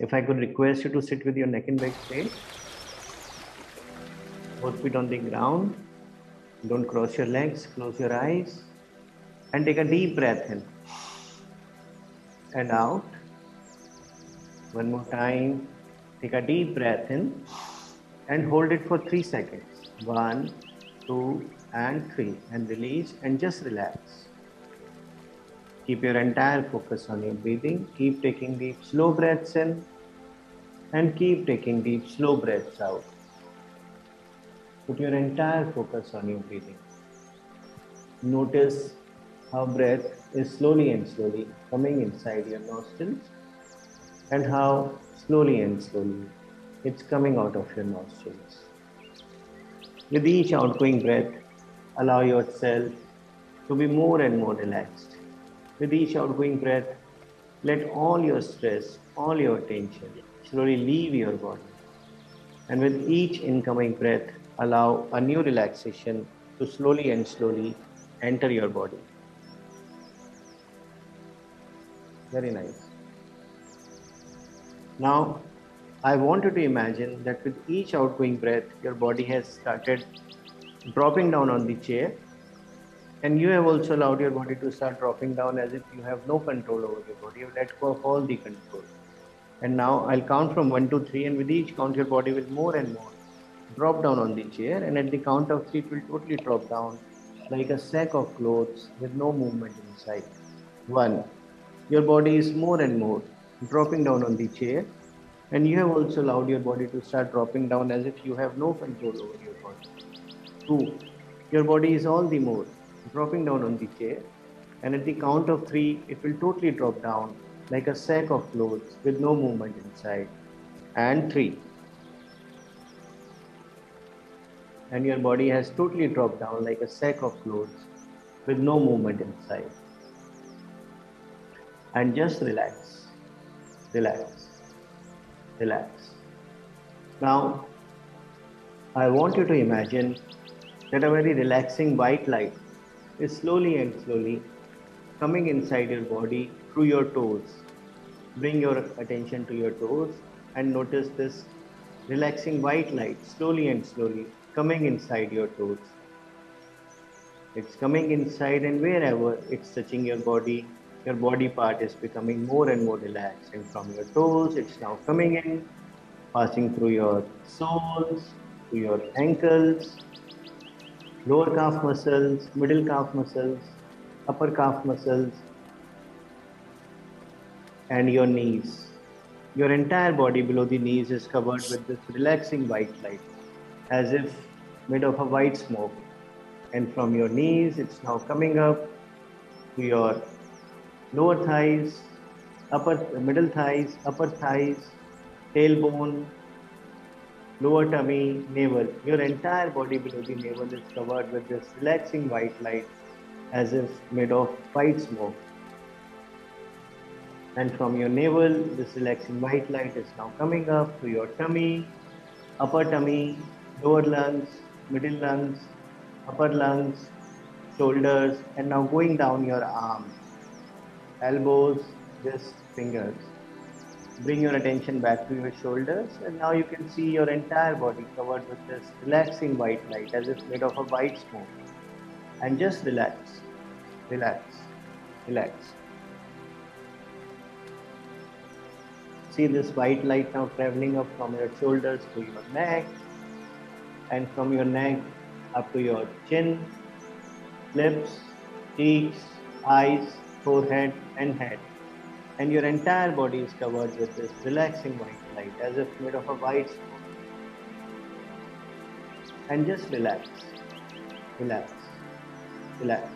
If I could request you to sit with your neck and back straight, both feet on the ground. Don't cross your legs, close your eyes, and take a deep breath in and out. One more time. Take a deep breath in and hold it for three seconds. One, two, and three. And release and just relax. Keep your entire focus on your breathing. Keep taking deep, slow breaths in and keep taking deep, slow breaths out. Put your entire focus on your breathing. Notice how breath is slowly and slowly coming inside your nostrils and how slowly and slowly it's coming out of your nostrils. With each outgoing breath, allow yourself to be more and more relaxed. With each outgoing breath, let all your stress, all your tension slowly leave your body. And with each incoming breath, allow a new relaxation to slowly and slowly enter your body. Very nice. Now, I want you to imagine that with each outgoing breath, your body has started dropping down on the chair, and you have also allowed your body to start dropping down as if you have no control over your body. You let go of all the control. And now I'll count from one to three, and with each count, your body will more and more drop down on the chair. And at the count of three, it will totally drop down like a sack of clothes with no movement inside. One, your body is more and more dropping down on the chair, and you have also allowed your body to start dropping down as if you have no control over your body. Two, your body is all the more dropping down on the chair, and at the count of three, it will totally drop down like a sack of clothes with no movement inside. And three, and your body has totally dropped down like a sack of clothes with no movement inside. And just relax, relax, relax. Now, I want you to imagine that a very relaxing white light is slowly and slowly coming inside your body through your toes. Bring your attention to your toes and notice this relaxing white light slowly and slowly coming inside your toes. It's coming inside, and wherever it's touching your body, your body part is becoming more and more relaxed. And from your toes, it's now coming in, passing through your soles, to your ankles, lower calf muscles, middle calf muscles, upper calf muscles, and your knees. Your entire body below the knees is covered with this relaxing white light, as if made of a white smoke. And from your knees, it's now coming up to your lower thighs, upper middle thighs, upper thighs, tailbone, lower tummy, navel. Your entire body below the navel is covered with this relaxing white light as if made of white smoke. And from your navel, this relaxing white light is now coming up to your tummy, upper tummy, lower lungs, middle lungs, upper lungs, shoulders, and now going down your arms, elbows, wrists, fingers. Bring your attention back to your shoulders, and now you can see your entire body covered with this relaxing white light as if made of a white smoke. And just relax, relax, relax. See this white light now traveling up from your shoulders to your neck, and from your neck up to your chin, lips, cheeks, eyes, forehead, and head. And your entire body is covered with this relaxing white light as if made of a white smoke. And just relax, relax, relax.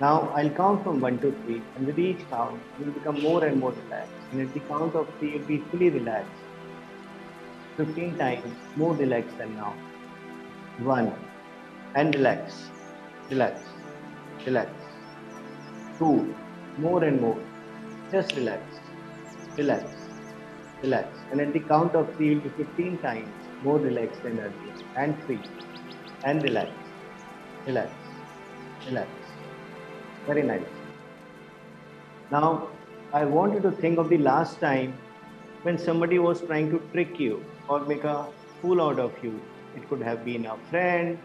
Now I'll count from 1 to 3, and with each count, you'll become more and more relaxed. And at the count of 3, you'll be fully relaxed. 15 times more relaxed than now. 1. And relax, relax, relax. 2. More and more. Just relax, relax, relax. And at the count of 3, you'll be 15 times more relaxed than earlier. And 3. And relax, relax, relax. Very nice. Now, I want you to think of the last time when somebody was trying to trick you or make a fool out of you. It could have been a friend,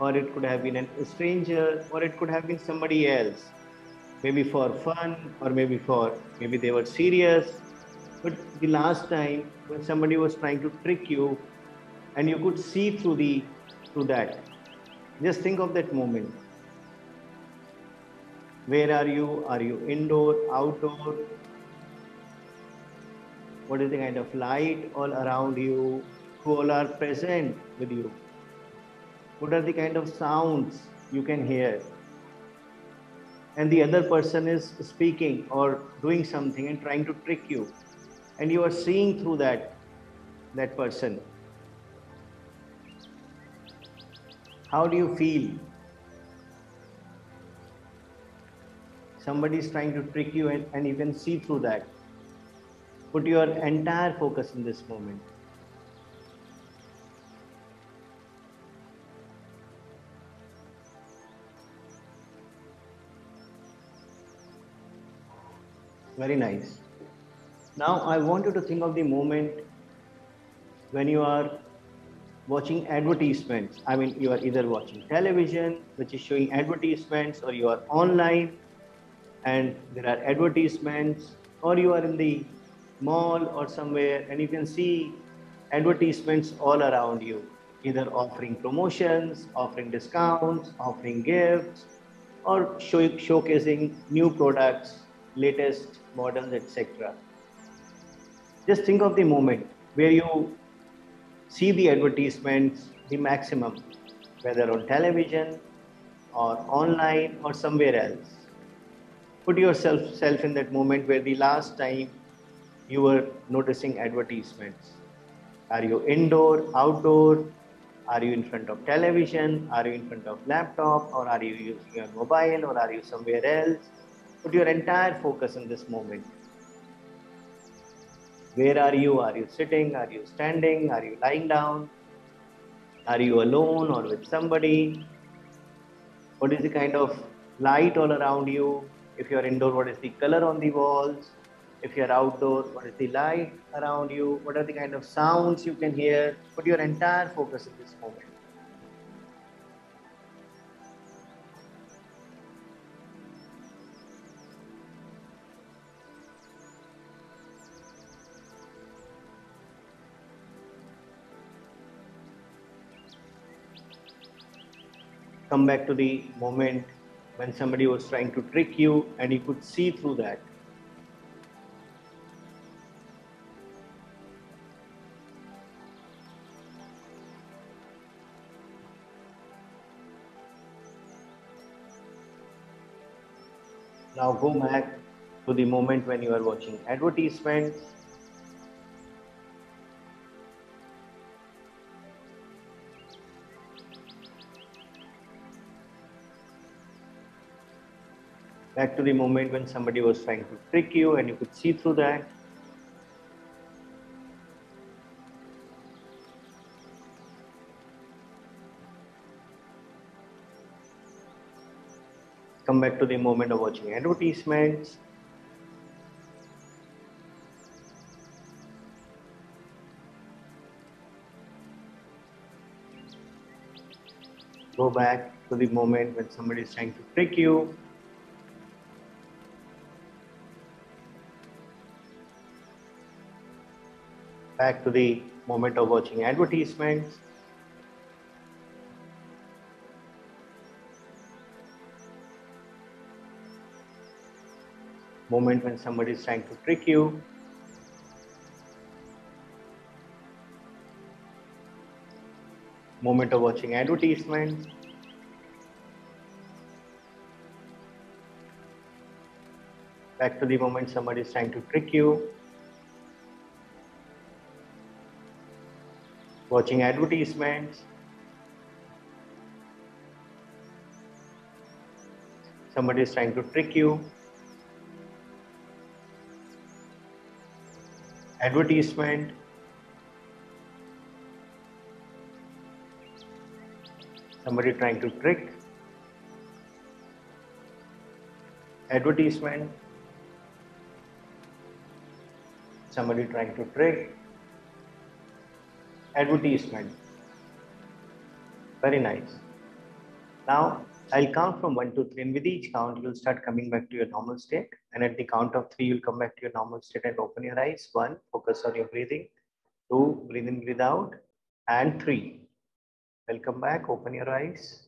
or it could have been a stranger, or it could have been somebody else. Maybe for fun, or maybe for maybe they were serious. But the last time when somebody was trying to trick you, and you could see through the through that, just think of that moment. Where are you? Are you indoor, outdoor? What is the kind of light all around you? Who all are present with you? What are the kind of sounds you can hear? And the other person is speaking or doing something and trying to trick you. And you are seeing through that that person. How do you feel? Somebody is trying to trick you and, and you can see through that. Put your entire focus in this moment. Very nice. Now I want you to think of the moment when you are watching advertisements. I mean, you are either watching television, which is showing advertisements, or you are online and there are advertisements, or you are in the mall or somewhere and you can see advertisements all around you, either offering promotions, offering discounts, offering gifts, or show, showcasing new products, latest models, etc. Just think of the moment where you see the advertisements the maximum, whether on television or online or somewhere else. Put yourself self in that moment where the last time you were noticing advertisements. Are you indoor, outdoor? Are you in front of television? Are you in front of laptop? Or are you using your mobile? Or are you somewhere else? Put your entire focus in this moment. Where are you? Are you sitting? Are you standing? Are you lying down? Are you alone or with somebody? What is the kind of light all around you? If you're indoor, what is the color on the walls? If you're outdoor, what is the light around you? What are the kind of sounds you can hear? Put your entire focus in this moment. Come back to the moment when somebody was trying to trick you and you could see through that. Now go back to the moment when you are watching advertisements back to the moment when somebody was trying to trick you and you could see through that. Come back to the moment of watching advertisements. Go back to the moment when somebody is trying to trick you back to the moment of watching advertisements. Moment when somebody is trying to trick you. Moment of watching advertisements. Back to the moment somebody is trying to trick you. Watching advertisements, somebody is trying to trick you, advertisement, somebody trying to trick, advertisement, somebody trying to trick. Advertisement. Very nice. Now I'll count from one to three, and with each count, you'll start coming back to your normal state. And at the count of three, you'll come back to your normal state and open your eyes. One, focus on your breathing. Two, breathe in, breathe out. And three. Welcome back. Open your eyes.